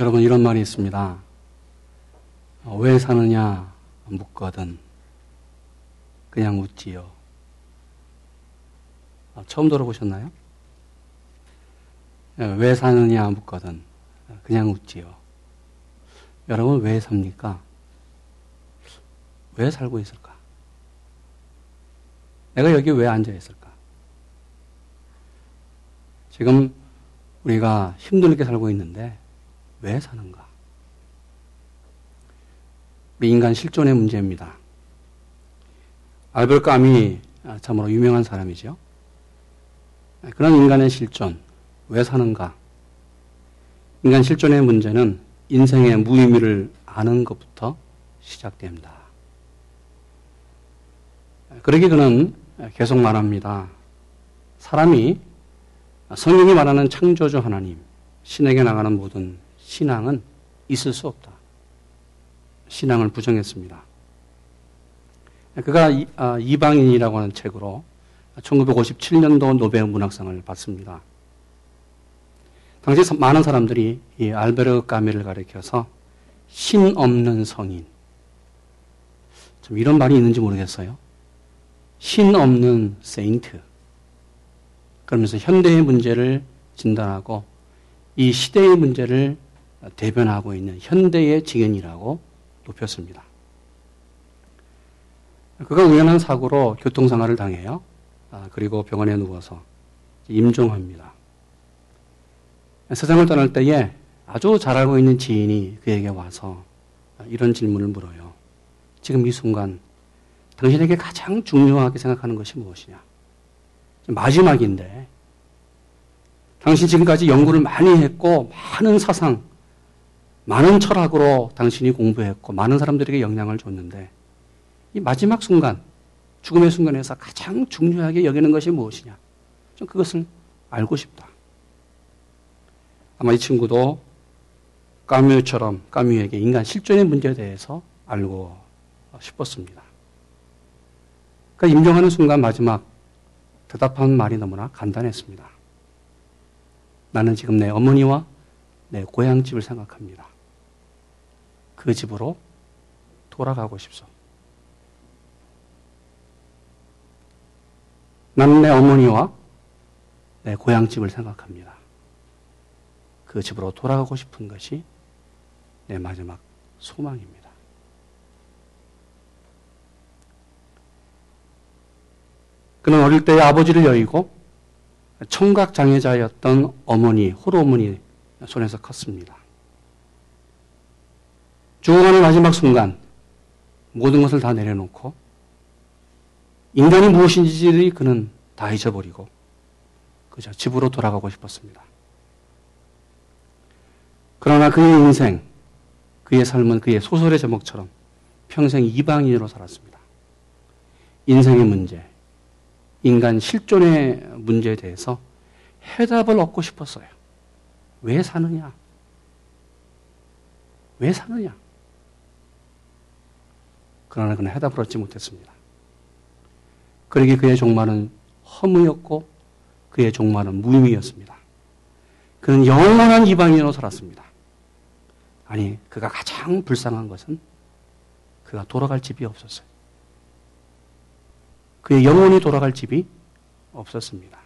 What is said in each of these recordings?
여러분 이런 말이 있습니다. 어, 왜 사느냐 묻거든 그냥 웃지요. 아, 처음 들어보셨나요? 예, 왜 사느냐 묻거든 그냥 웃지요. 여러분 왜 삽니까? 왜 살고 있을까? 내가 여기 왜 앉아 있을까? 지금 우리가 힘들게 살고 있는데 왜 사는가? 인간 실존의 문제입니다. 알베르 까미 참으로 유명한 사람이죠. 그런 인간의 실존, 왜 사는가? 인간 실존의 문제는 인생의 무의미를 아는 것부터 시작됩니다. 그러기 그는 계속 말합니다. 사람이 성경이 말하는 창조주 하나님, 신에게 나가는 모든 신앙은 있을 수 없다. 신앙을 부정했습니다. 그가 아, 이방인이라고 하는 책으로 1957년도 노벨 문학상을 받습니다. 당시 많은 사람들이 이 알베르 까미를 가리켜서 신 없는 성인. 좀 이런 말이 있는지 모르겠어요. 신 없는 세인트. 그러면서 현대의 문제를 진단하고 이 시대의 문제를 대변하고 있는 현대의 지견이라고 높였습니다. 그가 우연한 사고로 교통상하를 당해요. 아, 그리고 병원에 누워서 임종합니다. 세상을 떠날 때에 아주 잘 알고 있는 지인이 그에게 와서 이런 질문을 물어요. 지금 이 순간 당신에게 가장 중요하게 생각하는 것이 무엇이냐? 마지막인데 당신 지금까지 연구를 많이 했고 많은 사상, 많은 철학으로 당신이 공부했고 많은 사람들에게 영향을 줬는데 이 마지막 순간, 죽음의 순간에서 가장 중요하게 여기는 것이 무엇이냐? 좀 그것을 알고 싶다. 아마 이 친구도 까뮤처럼 까뮤에게 인간 실존의 문제에 대해서 알고 싶었습니다. 그러니까 임종하는 순간 마지막 대답한 말이 너무나 간단했습니다. 나는 지금 내 어머니와 내 고향집을 생각합니다. 그 집으로 돌아가고 싶소. 나는 내 어머니와 내 고향집을 생각합니다. 그 집으로 돌아가고 싶은 것이 내 마지막 소망입니다. 그는 어릴 때 아버지를 여의고 청각 장애자였던 어머니, 호로어머니 손에서 컸습니다. 죽어가는 마지막 순간 모든 것을 다 내려놓고 인간이 무엇인지 그는 다 잊어버리고 그저 집으로 돌아가고 싶었습니다. 그러나 그의 인생, 그의 삶은 그의 소설의 제목처럼 평생 이방인으로 살았습니다. 인생의 문제, 인간 실존의 문제에 대해서 해답을 얻고 싶었어요. 왜 사느냐? 왜 사느냐? 그러나 그는 해답을 얻지 못했습니다. 그러기 그의 종말은 허무였고 그의 종말은 무의미였습니다. 그는 영원한 이방인으로 살았습니다. 아니, 그가 가장 불쌍한 것은 그가 돌아갈 집이 없었어요. 그의 영혼이 돌아갈 집이 없었습니다.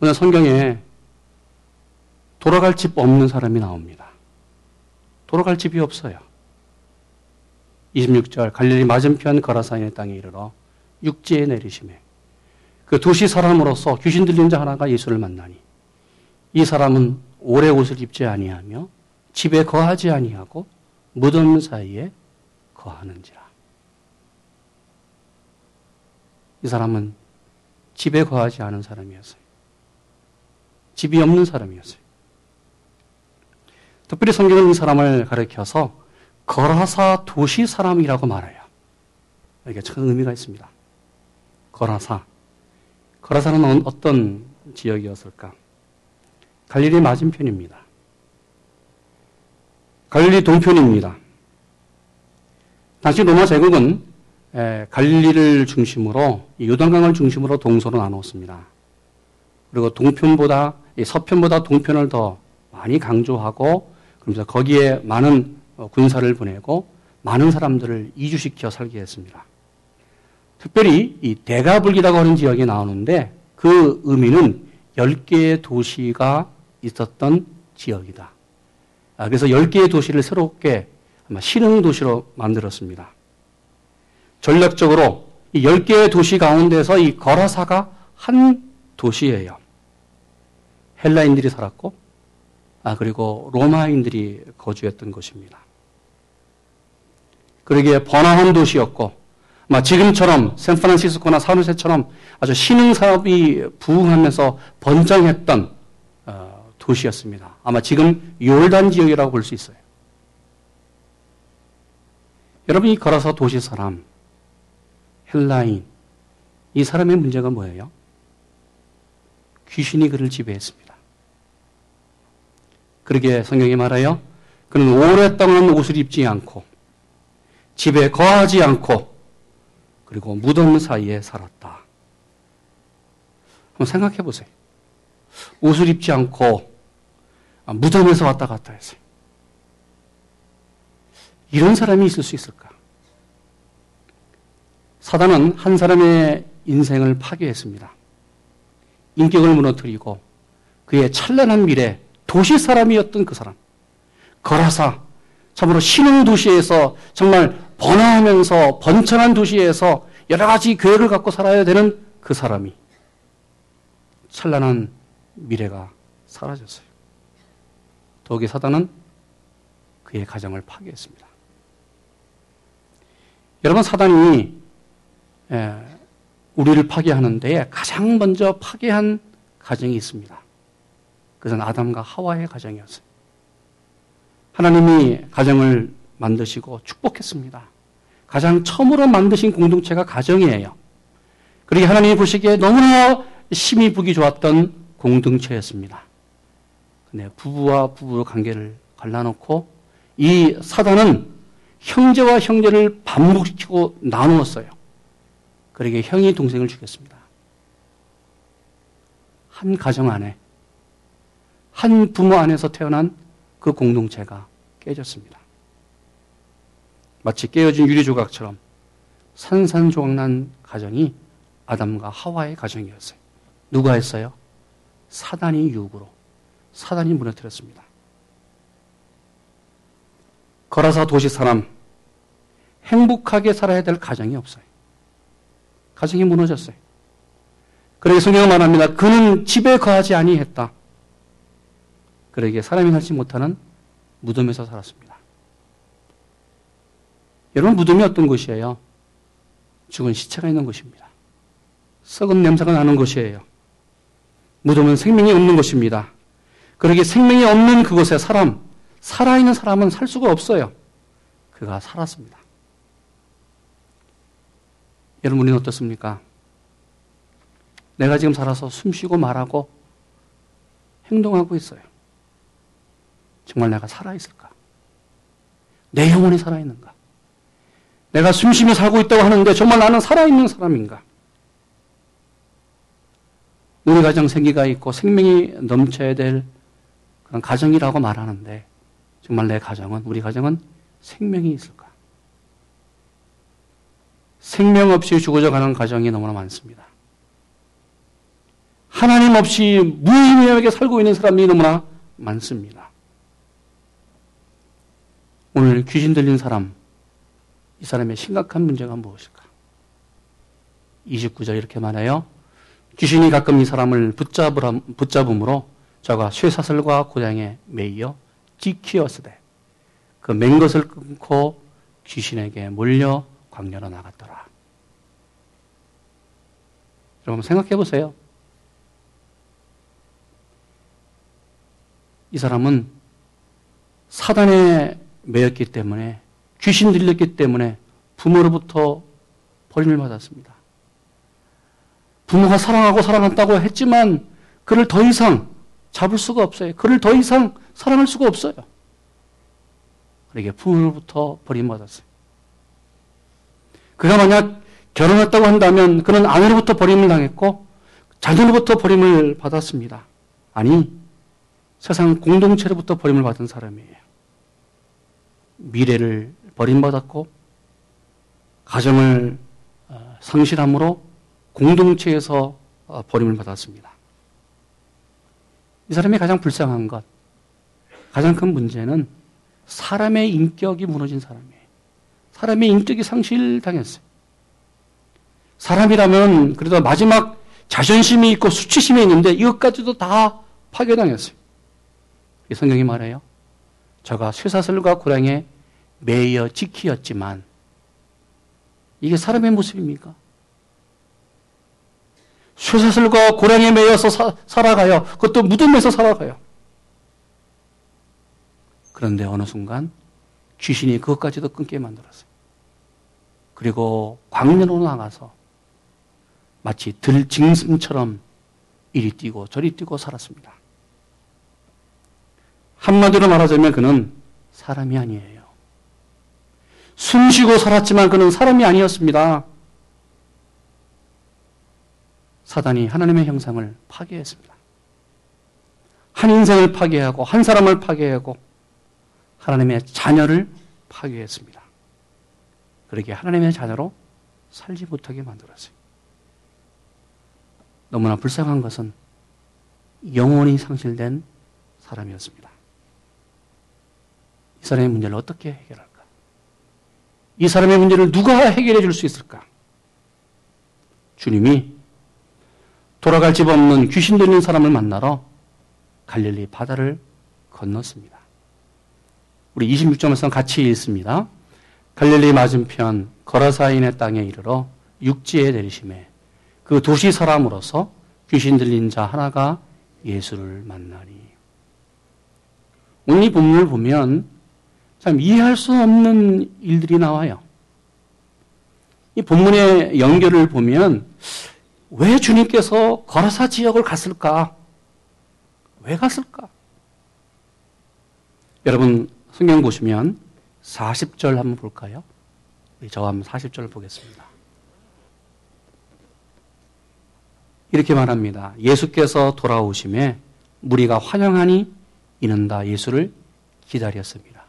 오늘 성경에 돌아갈 집 없는 사람이 나옵니다. 돌아갈 집이 없어요. 26절 갈릴리 맞은편 거라사인의 땅에 이르러 육지에 내리심에 그 도시 사람으로서 귀신 들린 자 하나가 예수를 만나니 이 사람은 오래 옷을 입지 아니하며 집에 거하지 아니하고 무덤 사이에 거하는지라. 이 사람은 집에 거하지 않은 사람이었어요. 집이 없는 사람이었어요. 특별히 성경은 이 사람을 가리켜서 거라사 도시 사람이라고 말해요. 이게 큰 의미가 있습니다. 거라사. 거라사는 어떤 지역이었을까? 갈릴리 맞은편입니다. 갈릴리 동편입니다. 당시 로마 제국은 갈릴리를 중심으로 요단강을 중심으로 동서로 나누었습니다. 그리고 동편보다 서편보다 동편을 더 많이 강조하고 그러면서 거기에 많은 어, 군사를 보내고 많은 사람들을 이주시켜 살게 했습니다. 특별히 이 대가불기라고 하는 지역이 나오는데 그 의미는 10개의 도시가 있었던 지역이다. 아, 그래서 10개의 도시를 새롭게 아마 신흥 도시로 만들었습니다. 전략적으로 이 10개의 도시 가운데서 이 거라사가 한 도시예요. 헬라인들이 살았고, 아, 그리고 로마인들이 거주했던 곳입니다. 그러기에 번화한 도시였고, 아 지금처럼 샌프란시스코나 사무세처럼 아주 신흥 사업이 부흥하면서 번창했던 어, 도시였습니다. 아마 지금 요단 지역이라고 볼 수 있어요. 여러분이 걸어서 도시 사람, 헬라인, 이 사람의 문제가 뭐예요? 귀신이 그를 지배했습니다. 그러게 성경이 말하여 그는 오랫동안 옷을 입지 않고 집에 거하지 않고 그리고 무덤 사이에 살았다. 한번 생각해 보세요. 옷을 입지 않고 무덤에서 왔다 갔다 했어요. 이런 사람이 있을 수 있을까? 사단은 한 사람의 인생을 파괴했습니다. 인격을 무너뜨리고 그의 찬란한 미래, 도시 사람이었던 그 사람, 거라사, 참으로 신흥 도시에서 정말 번화하면서 번창한 도시에서 여러 가지 계획을 갖고 살아야 되는 그 사람이 찬란한 미래가 사라졌어요. 더욱이 사단은 그의 가정을 파괴했습니다. 여러분 사단이 예, 우리를 파괴하는 데 가장 먼저 파괴한 가정이 있습니다. 그것은 아담과 하와의 가정이었어요. 하나님이 가정을 만드시고 축복했습니다. 가장 처음으로 만드신 공동체가 가정이에요. 그리고 하나님이 보시기에 너무나 심히 보기 좋았던 공동체였습니다. 근데 부부와 부부 관계를 갈라놓고 이 사단은 형제와 형제를 반복시키고 나누었어요. 그러게 형이 동생을 죽였습니다. 한 가정 안에, 한 부모 안에서 태어난 그 공동체가 깨졌습니다. 마치 깨어진 유리 조각처럼 산산조각난 가정이 아담과 하와의 가정이었어요. 누가 했어요? 사단이 유혹으로 사단이 무너뜨렸습니다. 거라사 도시 사람 행복하게 살아야 될 가정이 없어요. 가정이 무너졌어요. 그러게 성경은 말합니다. 그는 집에 거하지 아니했다. 그러기에 사람이 살지 못하는 무덤에서 살았습니다. 여러분 무덤이 어떤 곳이에요? 죽은 시체가 있는 곳입니다. 썩은 냄새가 나는 곳이에요. 무덤은 생명이 없는 곳입니다. 그러기에 생명이 없는 그곳에 사람, 살아있는 사람은 살 수가 없어요. 그가 살았습니다. 여러분, 우리는 어떻습니까? 내가 지금 살아서 숨 쉬고 말하고 행동하고 있어요. 정말 내가 살아있을까? 내 영혼이 살아있는가? 내가 숨 쉬며 살고 있다고 하는데 정말 나는 살아있는 사람인가? 우리 가정 생기가 있고 생명이 넘쳐야 될 그런 가정이라고 말하는데 정말 내 가정은, 우리 가정은 생명이 있을까? 생명 없이 죽어져 가는 가정이 너무나 많습니다. 하나님 없이 무의미하게 살고 있는 사람이 너무나 많습니다. 오늘 귀신 들린 사람, 이 사람의 심각한 문제가 무엇일까? 29절 이렇게 말해요. 귀신이 가끔 이 사람을 붙잡음으로 저가 쇠사슬과 고장에 매이어 지키었으되 그 맨 것을 끊고 귀신에게 몰려 광야로 나갔더라. 여러분 생각해 보세요. 이 사람은 사단에 매였기 때문에 귀신 들렸기 때문에 부모로부터 버림을 받았습니다. 부모가 사랑하고 사랑한다고 했지만 그를 더 이상 잡을 수가 없어요. 그를 더 이상 사랑할 수가 없어요. 그러게 부모로부터 버림받았어요. 그가 만약 결혼했다고 한다면 그는 아내로부터 버림을 당했고 자녀로부터 버림을 받았습니다. 아니 세상 공동체로부터 버림을 받은 사람이에요. 미래를 버림받았고 가정을 어, 상실함으로 공동체에서 어, 버림을 받았습니다. 이 사람이 가장 불쌍한 것, 가장 큰 문제는 사람의 인격이 무너진 사람이에요. 사람의 인격이 상실당했어요. 사람이라면 그래도 마지막 자존심이 있고 수치심이 있는데 이것까지도 다 파괴당했어요. 성경이 말해요. 저가 쇠사슬과 고랑에 매여 지키었지만 이게 사람의 모습입니까? 쇠사슬과 고랑에 매여서 사, 살아가요. 그것도 무덤에서 살아가요. 그런데 어느 순간 귀신이 그것까지도 끊게 만들었어요. 그리고 광년으로 나가서 마치 들짐승처럼 이리 뛰고 저리 뛰고 살았습니다. 한마디로 말하자면 그는 사람이 아니에요. 숨 쉬고 살았지만 그는 사람이 아니었습니다. 사단이 하나님의 형상을 파괴했습니다. 한 인생을 파괴하고 한 사람을 파괴하고 하나님의 자녀를 파괴했습니다. 그렇게 하나님의 자녀로 살지 못하게 만들었어요. 너무나 불쌍한 것은 영혼이 상실된 사람이었습니다. 이 사람의 문제를 어떻게 해결할까? 이 사람의 문제를 누가 해결해 줄 수 있을까? 주님이 돌아갈 집 없는 귀신 들린 사람을 만나러 갈릴리 바다를 건넜습니다. 우리 26점에서 같이 읽습니다. 갈릴리 맞은편 거라사인의 땅에 이르러 육지에 내리심에 그 도시 사람으로서 귀신 들린 자 하나가 예수를 만나니. 오늘 이 본문을 보면 참 이해할 수 없는 일들이 나와요. 이 본문의 연결을 보면 왜 주님께서 거라사 지역을 갔을까? 왜 갔을까? 여러분 성경 보시면 40절 한번 볼까요? 저와 한번 40절 보겠습니다. 이렇게 말합니다. 예수께서 돌아오심에 무리가 환영하니 이는 다 예수를 기다렸습니다.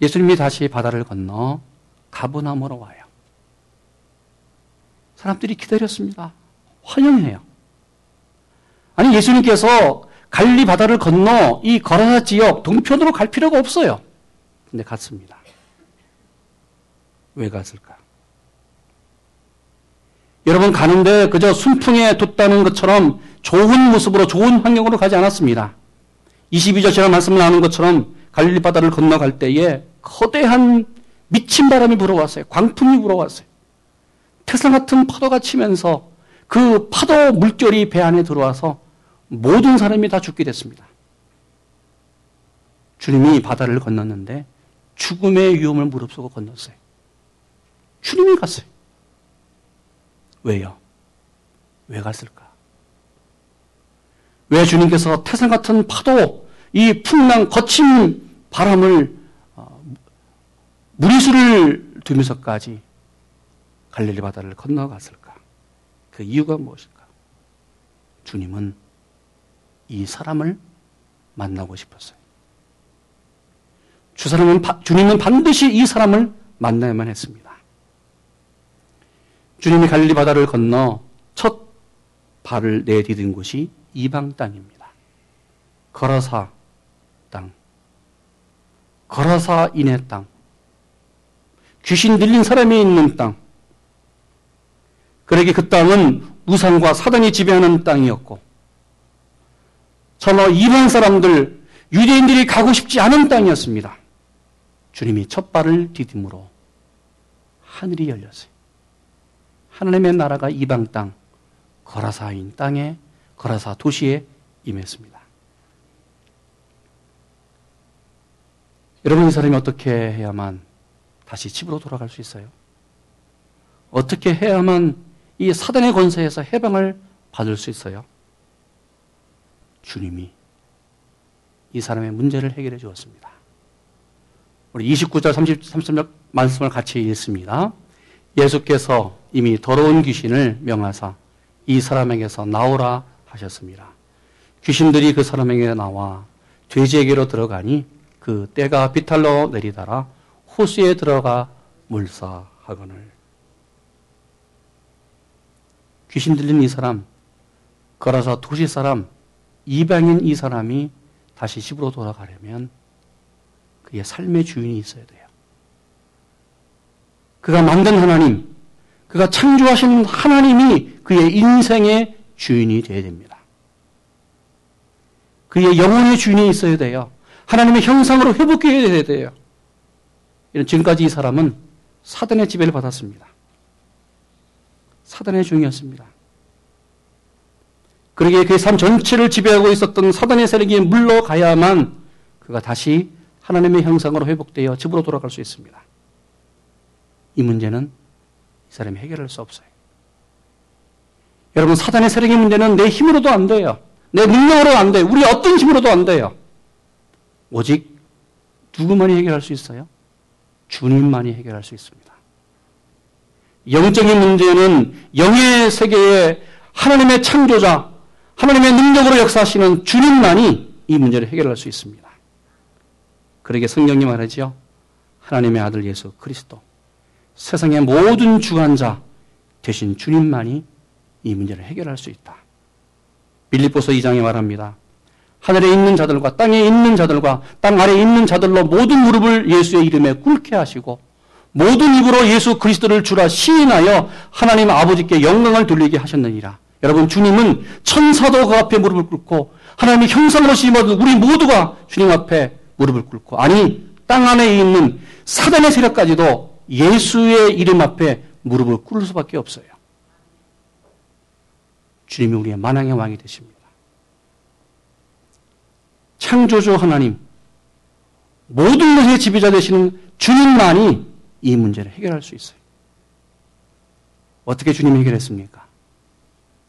예수님이 다시 바다를 건너 가브나무로 와요. 사람들이 기다렸습니다. 환영해요. 아니 예수님께서 갈리 바다를 건너 이 거라사 지역 동편으로 갈 필요가 없어요. 근데 갔습니다. 왜 갔을까? 여러분 가는데 그저 순풍에 뒀다는 것처럼 좋은 모습으로 좋은 환경으로 가지 않았습니다. 22절처럼 말씀 나오는 것처럼 갈릴리 바다를 건너갈 때에 거대한 미친 바람이 불어왔어요. 광풍이 불어왔어요. 태산 같은 파도가 치면서 그 파도 물결이 배 안에 들어와서 모든 사람이 다 죽게 됐습니다. 주님이 바다를 건넜는데 죽음의 위험을 무릅쓰고 건넜어요. 주님이 갔어요. 왜요? 왜 갔을까? 왜 주님께서 태산 같은 파도, 이 풍랑 거친 바람을 어, 무리수를 두면서까지 갈릴리 바다를 건너갔을까? 그 이유가 무엇일까? 주님은 이 사람을 만나고 싶었어요. 주 사람은 주님은 반드시 이 사람을 만나야만 했습니다. 주님이 갈릴리 바다를 건너 첫 발을 내디딘 곳이 이방 땅입니다. 거라사 땅, 거라사인의 땅, 귀신 들린 사람이 있는 땅. 그러게 그 땅은 우상과 사단이 지배하는 땅이었고, 전혀 이방 사람들, 유대인들이 가고 싶지 않은 땅이었습니다. 주님이 첫 발을 디딤으로 하늘이 열렸어요. 하나님의 나라가 이방 땅, 거라사인 땅에, 거라사 도시에 임했습니다. 여러분, 이 사람이 어떻게 해야만 다시 집으로 돌아갈 수 있어요? 어떻게 해야만 이 사단의 권세에서 해방을 받을 수 있어요? 주님이 이 사람의 문제를 해결해 주었습니다. 우리 29절 30, 30절 말씀을 같이 읽습니다. 예수께서 이미 더러운 귀신을 명하사 이 사람에게서 나오라 하셨습니다. 귀신들이 그 사람에게 나와 돼지에게로 들어가니 그 때가 비탈로 내리다라 호수에 들어가 물사하거늘. 귀신 들린 이 사람, 걸어서 도시 사람, 이방인 이 사람이 다시 집으로 돌아가려면 그의 삶의 주인이 있어야 돼요. 그가 만든 하나님, 그가 창조하신 하나님이 그의 인생의 주인이 되어야 됩니다. 그의 영혼의 주인이 있어야 돼요. 하나님의 형상으로 회복해야 돼요. 지금까지 이 사람은 사단의 지배를 받았습니다. 사단의 종이었습니다. 그러기에 그의 삶 전체를 지배하고 있었던 사단의 세력이 물러가야만 그가 다시 하나님의 형상으로 회복되어 집으로 돌아갈 수 있습니다. 이 문제는 이 사람이 해결할 수 없어요. 여러분, 사단의 세력의 문제는 내 힘으로도 안 돼요. 내 능력으로 안 돼요. 우리 어떤 힘으로도 안 돼요. 오직 누구만이 해결할 수 있어요? 주님만이 해결할 수 있습니다. 영적인 문제는 영의 세계에 하나님의 창조자, 하나님의 능력으로 역사하시는 주님만이 이 문제를 해결할 수 있습니다. 그러게 성경이 말하지요. 하나님의 아들 예수 그리스도. 세상의 모든 주관자 대신 주님만이 이 문제를 해결할 수 있다. 빌립보서 2장에 말합니다. 하늘에 있는 자들과 땅에 있는 자들과 땅 아래에 있는 자들로 모든 무릎을 예수의 이름에 꿇게 하시고 모든 입으로 예수 그리스도를 주라 시인하여 하나님 아버지께 영광을 돌리게 하셨느니라. 여러분 주님은 천사도 그 앞에 무릎을 꿇고 하나님의 형상으로 심어둔 우리 모두가 주님 앞에 무릎을 꿇고 아니 땅 안에 있는 사단의 세력까지도 예수의 이름 앞에 무릎을 꿇을 수밖에 없어요. 주님이 우리의 만왕의 왕이 되십니다. 창조주 하나님, 모든 것의 지배자 되시는 주님만이 이 문제를 해결할 수 있어요. 어떻게 주님이 해결했습니까?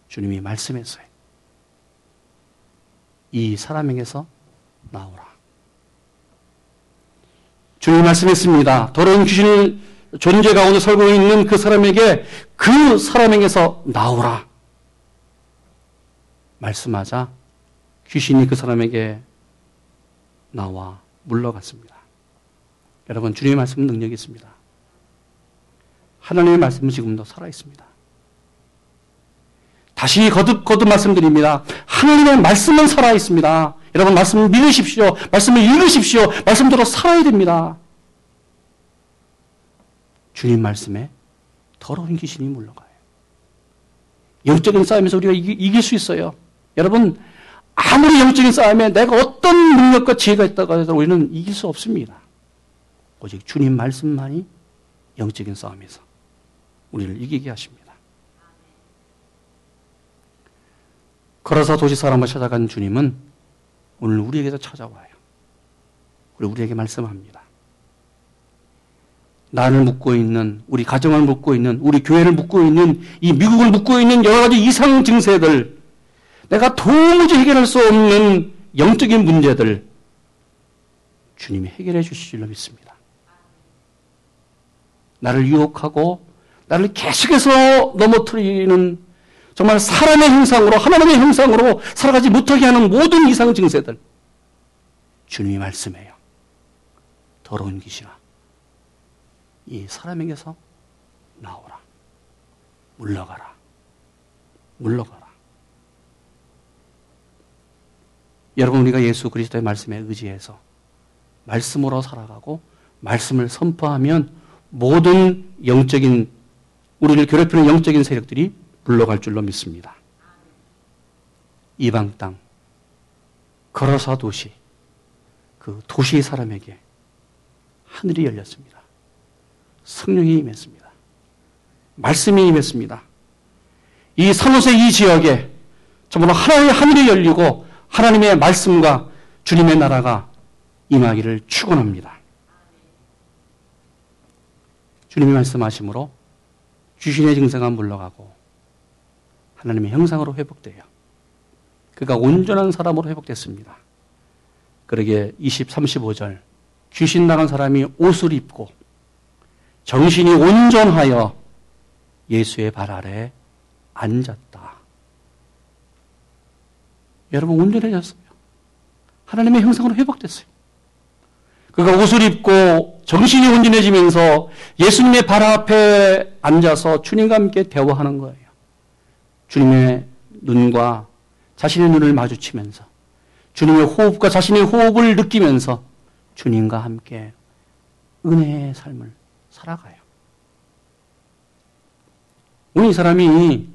주님이 말씀했어요. 이 사람에게서 나오라. 주님이 말씀했습니다. 더러운 귀신을 존재 가운데 살고 있는 그 사람에게 그 사람에게서 나오라. 말씀하자 귀신이 그 사람에게 나와 물러갔습니다. 여러분, 주님의 말씀은 능력이 있습니다. 하나님의 말씀은 지금도 살아있습니다. 다시 거듭 거듭 말씀드립니다. 하나님의 말씀은 살아있습니다. 여러분, 말씀을 믿으십시오. 말씀을 읽으십시오. 말씀대로 살아야 됩니다. 주님 말씀에 더러운 귀신이 물러가요. 영적인 싸움에서 우리가 이길 수 있어요. 여러분, 아무리 영적인 싸움에 내가 어떤 능력과 지혜가 있다고 해도 우리는 이길 수 없습니다. 오직 주님 말씀만이 영적인 싸움에서 우리를 이기게 하십니다. 걸어서 도시 사람을 찾아간 주님은 오늘 우리에게도 찾아와요. 그리고 우리에게 말씀합니다. 나를 묻고 있는, 우리 가정을 묻고 있는, 우리 교회를 묻고 있는, 이 미국을 묻고 있는 여러 가지 이상 증세들, 내가 도무지 해결할 수 없는 영적인 문제들 주님이 해결해 주실 줄 믿습니다. 나를 유혹하고 나를 계속해서 넘어뜨리는 정말 사람의 형상으로 하나님의 형상으로 살아가지 못하게 하는 모든 이상 증세들 주님이 말씀해요. 더러운 귀신아 이 사람에게서 나오라. 물러가라. 물러가라. 여러분 우리가 예수 그리스도의 말씀에 의지해서 말씀으로 살아가고 말씀을 선포하면 모든 영적인 우리를 괴롭히는 영적인 세력들이 물러갈 줄로 믿습니다. 이방 땅 걸어서 도시 그 도시 사람에게 하늘이 열렸습니다. 성령이 임했습니다. 말씀이 임했습니다. 이 산호세 이 지역에 정말 하나의 하늘이 열리고 하나님의 말씀과 주님의 나라가 임하기를 축원합니다. 주님이 말씀하심으로 귀신의 증세가 물러가고 하나님의 형상으로 회복돼요. 그가 온전한 사람으로 회복됐습니다. 그러게 20, 35절 귀신 나간 사람이 옷을 입고 정신이 온전하여 예수의 발 아래 앉았다. 여러분 온전해졌어요. 하나님의 형상으로 회복됐어요. 그가 옷을 입고 정신이 온전해지면서 예수님의 발 앞에 앉아서 주님과 함께 대화하는 거예요. 주님의 눈과 자신의 눈을 마주치면서 주님의 호흡과 자신의 호흡을 느끼면서 주님과 함께 은혜의 삶을 살아가요. 오늘 이 사람이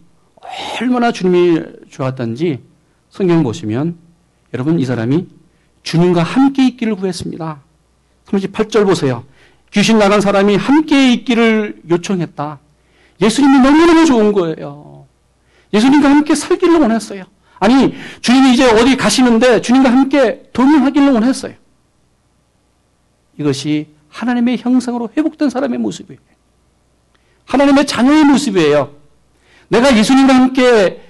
얼마나 주님이 좋았던지 성경 보시면 여러분 이 사람이 주님과 함께 있기를 구했습니다. 38절 보세요. 귀신 나간 사람이 함께 있기를 요청했다. 예수님이 너무너무 좋은 거예요. 예수님과 함께 살기를 원했어요. 아니, 주님이 이제 어디 가시는데 주님과 함께 동행하기를 원했어요. 이것이 하나님의 형상으로 회복된 사람의 모습이에요. 하나님의 자녀의 모습이에요. 내가 예수님과 함께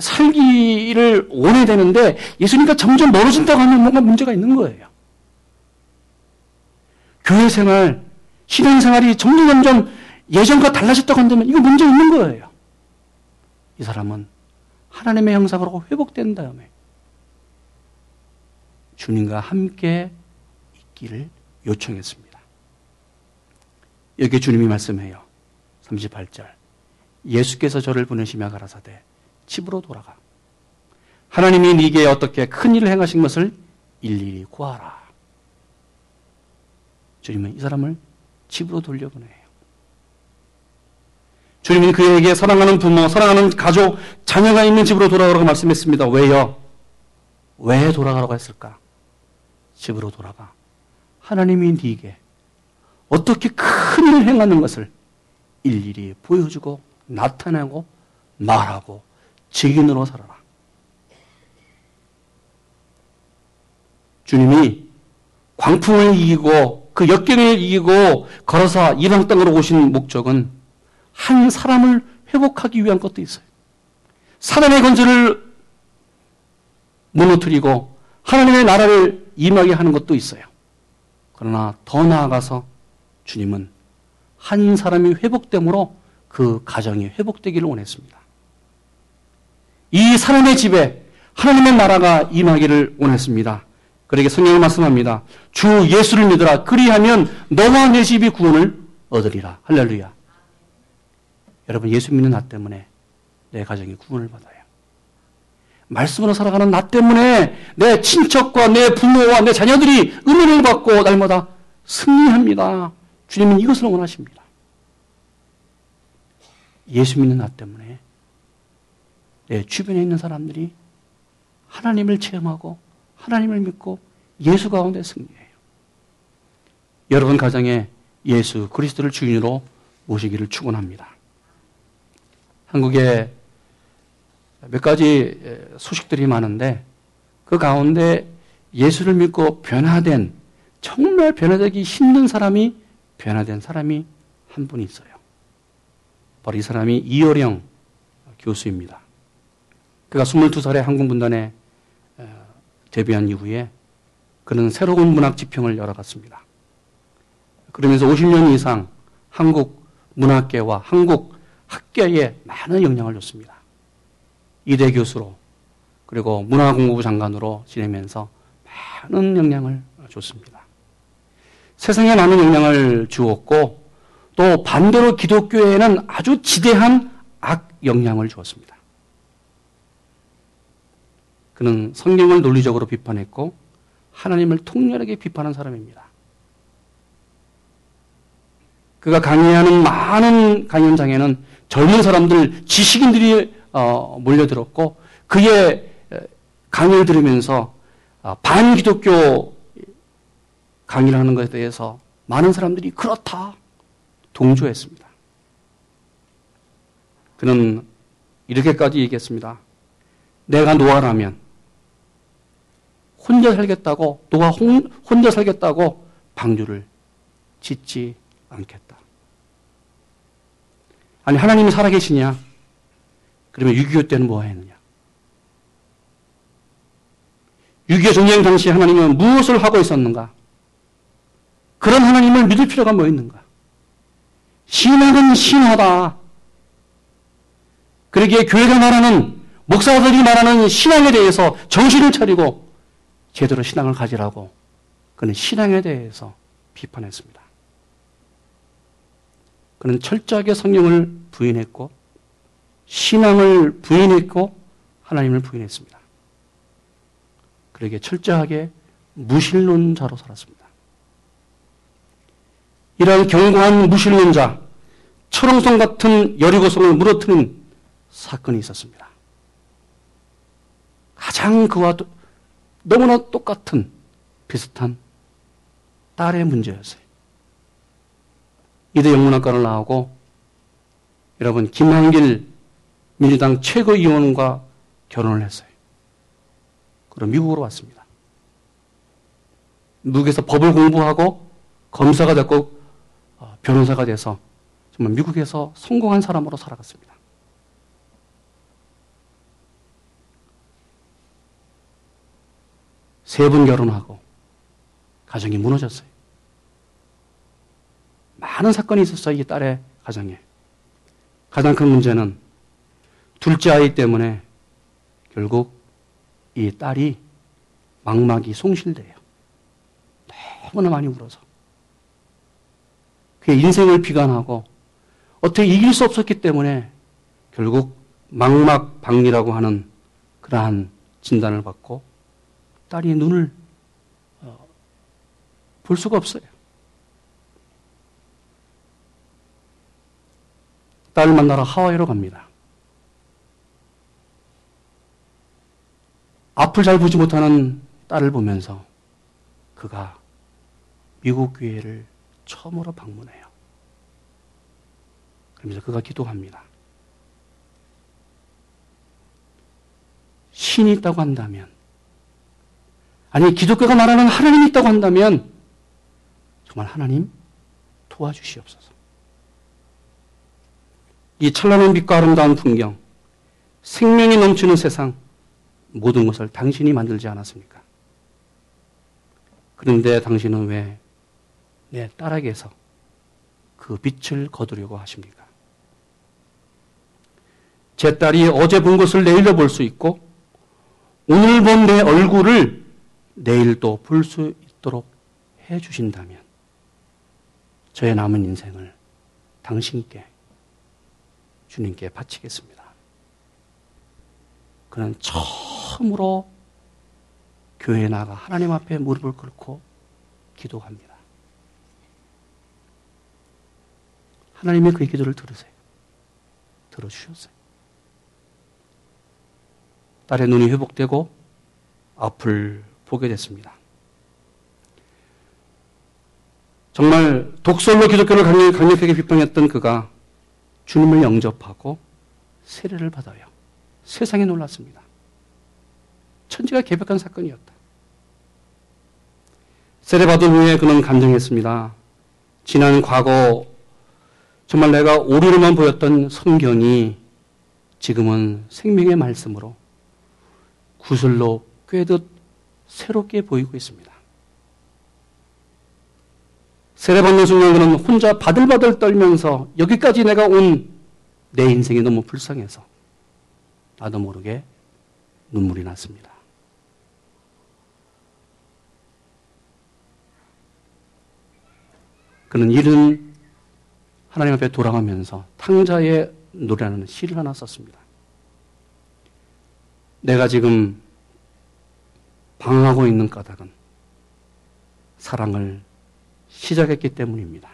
살기를 원해야 되는데 예수님과 점점 멀어진다고 하면 뭔가 문제가 있는 거예요. 교회 생활, 신앙 생활이 점점 점점 예전과 달라졌다고 한다면 이거 문제 있는 거예요. 이 사람은 하나님의 형상으로 회복된 다음에 주님과 함께 있기를 요청했습니다. 여기 주님이 말씀해요. 38절. 예수께서 저를 보내시며 가라사대 집으로 돌아가. 하나님이 네게 어떻게 큰 일을 행하신 것을 일일이 구하라. 주님은 이 사람을 집으로 돌려보내요. 주님은 그에게 사랑하는 부모, 사랑하는 가족, 자녀가 있는 집으로 돌아가라고 말씀했습니다. 왜요? 왜 돌아가라고 했을까? 집으로 돌아가. 하나님이 네게 어떻게 큰 일을 행하는 것을 일일이 보여주고 나타내고 말하고 증인으로 살아라. 주님이 광풍을 이기고 그 역경을 이기고 걸어서 이방 땅으로 오신 목적은 한 사람을 회복하기 위한 것도 있어요. 사단의 건설을 무너뜨리고 하나님의 나라를 임하게 하는 것도 있어요. 그러나 더 나아가서 주님은 한 사람이 회복됨으로 그 가정이 회복되기를 원했습니다. 이 사람의 집에 하나님의 나라가 임하기를 원했습니다. 그러게 성경이 말씀합니다. 주 예수를 믿으라. 그리하면 너와 내 집이 구원을 얻으리라. 할렐루야. 여러분 예수 믿는 나 때문에 내 가정이 구원을 받아요. 말씀으로 살아가는 나 때문에 내 친척과 내 부모와 내 자녀들이 은혜를 받고 날마다 승리합니다. 주님은 이것을 원하십니다. 예수 믿는 나 때문에 내 주변에 있는 사람들이 하나님을 체험하고 하나님을 믿고 예수 가운데 승리해요. 여러분 가정에 예수 그리스도를 주인으로 모시기를 축원합니다. 한국에 몇 가지 소식들이 많은데 그 가운데 예수를 믿고 변화된 정말 변화되기 힘든 사람이 변화된 사람이 한 분 있어요. 바로 이 사람이 이호령 교수입니다. 그가 22살에 한국문단에 데뷔한 이후에 그는 새로운 문학 지평을 열어갔습니다. 그러면서 50년 이상 한국 문학계와 한국 학계에 많은 영향을 줬습니다. 이대 교수로 그리고 문화공부부 장관으로 지내면서 많은 영향을 줬습니다. 세상에 많은 영향을 주었고 또 반대로 기독교에는 아주 지대한 악 영향을 주었습니다. 그는 성경을 논리적으로 비판했고 하나님을 통렬하게 비판한 사람입니다. 그가 강의하는 많은 강연장에는 젊은 사람들, 지식인들이 어, 몰려들었고 그의 강의를 들으면서 어, 반기독교 강의를 하는 것에 대해서 많은 사람들이 그렇다 동조했습니다. 그는 이렇게까지 얘기했습니다. 내가 노아라면 혼자 살겠다고 노아 혼자 살겠다고 방주를 짓지 않겠다. 아니 하나님이 살아계시냐? 그러면 6.25 때는 뭐 했느냐? 6.25 전쟁 당시 하나님은 무엇을 하고 있었는가? 그런 하나님을 믿을 필요가 뭐 있는가? 신학은 신하다. 그러기에 교회가 말하는 목사들이 말하는 신앙에 대해서 정신을 차리고 제대로 신앙을 가지라고 그는 신앙에 대해서 비판했습니다. 그는 철저하게 성령을 부인했고 신앙을 부인했고 하나님을 부인했습니다. 그러게 철저하게 무신론자로 살았습니다. 이러한 견고한 무신론자, 철옹성 같은 여리고성을 무너뜨린 사건이 있었습니다. 가장 그와 너무나 똑같은 비슷한 딸의 문제였어요. 이대 영문학과를 나오고 여러분 김한길 민주당 최고위원과 결혼을 했어요. 그럼 미국으로 왔습니다. 미국에서 법을 공부하고 검사가 됐고 어, 변호사가 돼서 정말 미국에서 성공한 사람으로 살아갔습니다. 세 번 결혼하고 가정이 무너졌어요. 많은 사건이 있었어요. 이 딸의 가정에. 가장 큰 문제는 둘째 아이 때문에 결국 이 딸이 망막이 송실돼요. 너무나 많이 울어서. 그의 인생을 비관하고 어떻게 이길 수 없었기 때문에 결국 망막 박리라고 하는 그러한 진단을 받고 딸이 눈을 어, 볼 수가 없어요. 딸을 만나러 하와이로 갑니다. 앞을 잘 보지 못하는 딸을 보면서 그가 미국 교회를 처음으로 방문해요. 그러면서 그가 기도합니다. 신이 있다고 한다면, 아니, 기독교가 말하는 하나님이 있다고 한다면, 정말 하나님 도와주시옵소서. 이 찬란한 빛과 아름다운 풍경, 생명이 넘치는 세상, 모든 것을 당신이 만들지 않았습니까? 그런데 당신은 왜 내 딸에게서 그 빛을 거두려고 하십니까? 제 딸이 어제 본 것을 내일도 볼 수 있고, 오늘 본 내 얼굴을 내일도 볼 수 있도록 해 주신다면, 저의 남은 인생을 당신께 주님께 바치겠습니다. 그는 처음으로 교회에 나가 하나님 앞에 무릎을 꿇고 기도합니다. 하나님의 그의 기도를 들으세요. 들어주셨어요. 딸의 눈이 회복되고 앞을 보게 됐습니다. 정말 독설로 기독교를 강력 하게 비판했던 그가 주님을 영접하고 세례를 받아요. 세상에 놀랐습니다. 천지가 개벽한 사건이었다. 세례 받은 후에 그는 감정했습니다. 지난 과거 정말 내가 오류로만 보였던 성경이 지금은 생명의 말씀으로 구슬로 꿰듯 새롭게 보이고 있습니다. 세례받는 순간 그는 혼자 바들바들 떨면서 여기까지 내가 온 내 인생이 너무 불쌍해서 나도 모르게 눈물이 났습니다. 그는 이른 하나님 앞에 돌아가면서 탕자의 노래라는 시를 하나 썼습니다. 내가 지금 방황하고 있는 까닭은 사랑을 시작했기 때문입니다.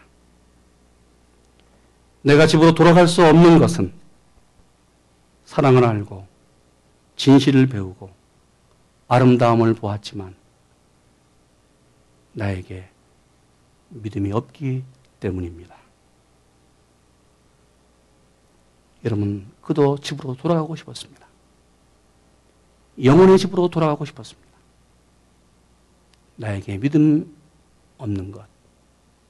내가 집으로 돌아갈 수 없는 것은 사랑을 알고 진실을 배우고 아름다움을 보았지만 나에게 믿음이 없기 때문입니다. 여러분, 그도 집으로 돌아가고 싶었습니다. 영혼의 집으로 돌아가고 싶었습니다. 나에게 믿음 없는 것,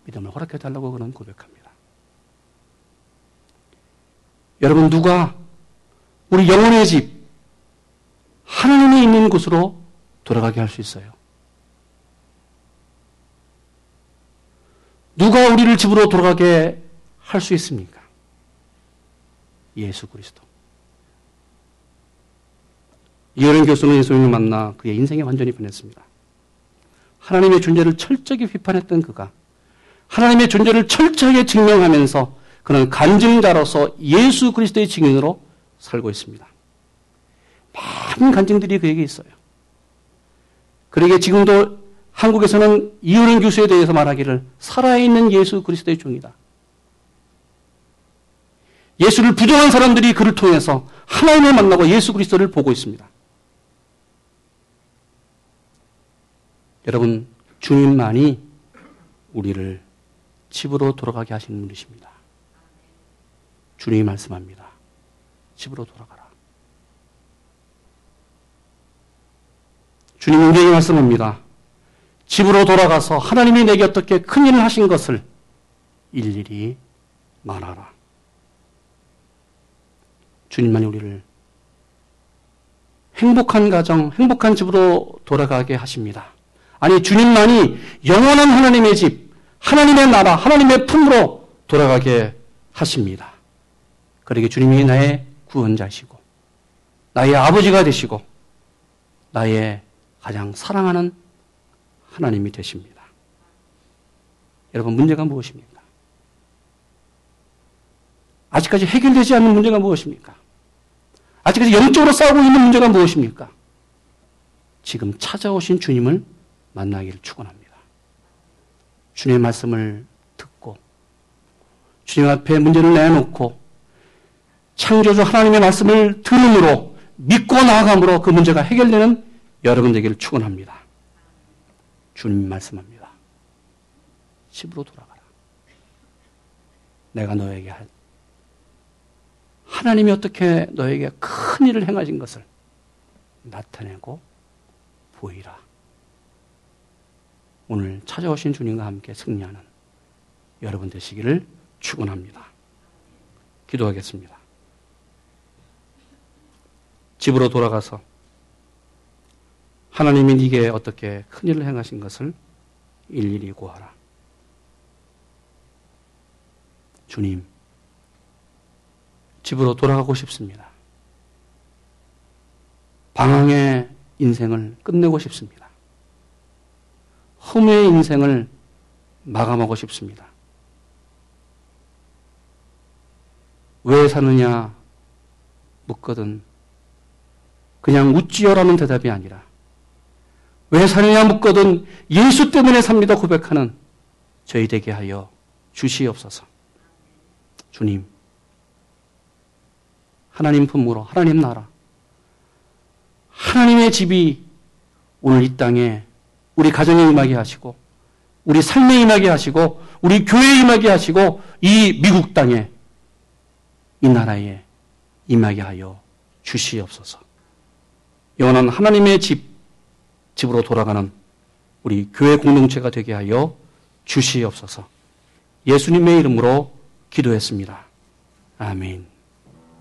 믿음을 허락해 달라고 그는 고백합니다. 여러분 누가 우리 영혼의 집 하나님이 있는 곳으로 돌아가게 할 수 있어요? 누가 우리를 집으로 돌아가게 할 수 있습니까? 예수 그리스도. 이어른 교수는 예수님을 만나 그의 인생이 완전히 변했습니다. 하나님의 존재를 철저히 비판했던 그가 하나님의 존재를 철저하게 증명하면서 그는 간증자로서 예수 그리스도의 증인으로 살고 있습니다. 많은 간증들이 그에게 있어요. 그러게 지금도 한국에서는 이효린 교수에 대해서 말하기를 살아있는 예수 그리스도의 종이다. 예수를 부정한 사람들이 그를 통해서 하나님을 만나고 예수 그리스도를 보고 있습니다. 여러분, 주님만이 우리를 집으로 돌아가게 하시는 분이십니다. 주님이 말씀합니다. 집으로 돌아가라. 주님 은혜이 말씀합니다. 집으로 돌아가서 하나님이 내게 어떻게 큰 일을 하신 것을 일일이 말하라. 주님만이 우리를 행복한 가정, 행복한 집으로 돌아가게 하십니다. 아니, 주님만이 영원한 하나님의 집, 하나님의 나라, 하나님의 품으로 돌아가게 하십니다. 그러게 주님이 나의 구원자시고, 나의 아버지가 되시고, 나의 가장 사랑하는 하나님이 되십니다. 여러분, 문제가 무엇입니까? 아직까지 해결되지 않는 문제가 무엇입니까? 아직까지 영적으로 싸우고 있는 문제가 무엇입니까? 지금 찾아오신 주님을 만나기를 축원합니다. 주님의 말씀을 듣고 주님 앞에 문제를 내놓고 창조주 하나님의 말씀을 들음으로 믿고 나아감으로 그 문제가 해결되는 여러분 되기를 축원합니다. 주님 말씀합니다. 집으로 돌아가라. 내가 너에게 할 하나님이 어떻게 너에게 큰 일을 행하신 것을 나타내고 보이라. 오늘 찾아오신 주님과 함께 승리하는 여러분 되시기를 축원합니다. 기도하겠습니다. 집으로 돌아가서 하나님이 네게 어떻게 큰 일을 행하신 것을 일일이 고하라. 주님, 집으로 돌아가고 싶습니다. 방황의 인생을 끝내고 싶습니다. 흠의 인생을 마감하고 싶습니다. 왜 사느냐 묻거든 그냥 웃지요라는 대답이 아니라 왜 사느냐 묻거든 예수 때문에 삽니다 고백하는 저희 되게 하여 주시옵소서. 주님, 하나님 품으로 하나님 나라 하나님의 집이 오늘 이 땅에 우리 가정에 임하게 하시고 우리 삶에 임하게 하시고 우리 교회에 임하게 하시고 이 미국 땅에 이 나라에 임하게 하여 주시옵소서. 영원한 하나님의 집 집으로 돌아가는 우리 교회 공동체가 되게 하여 주시옵소서. 예수님의 이름으로 기도했습니다. 아멘.